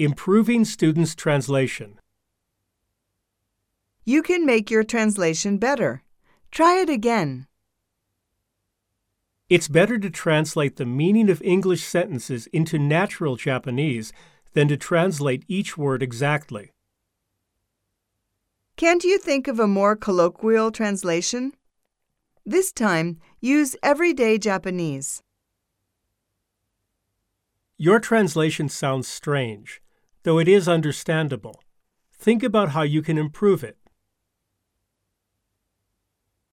Improving Students' Translation. You can make your translation better. Try it again. It's better to translate the meaning of English sentences into natural Japanese than to translate each word exactly. Can't you think of a more colloquial translation? This time, use everyday Japanese. Your translation sounds strange, though it is understandable. Think about how you can improve it.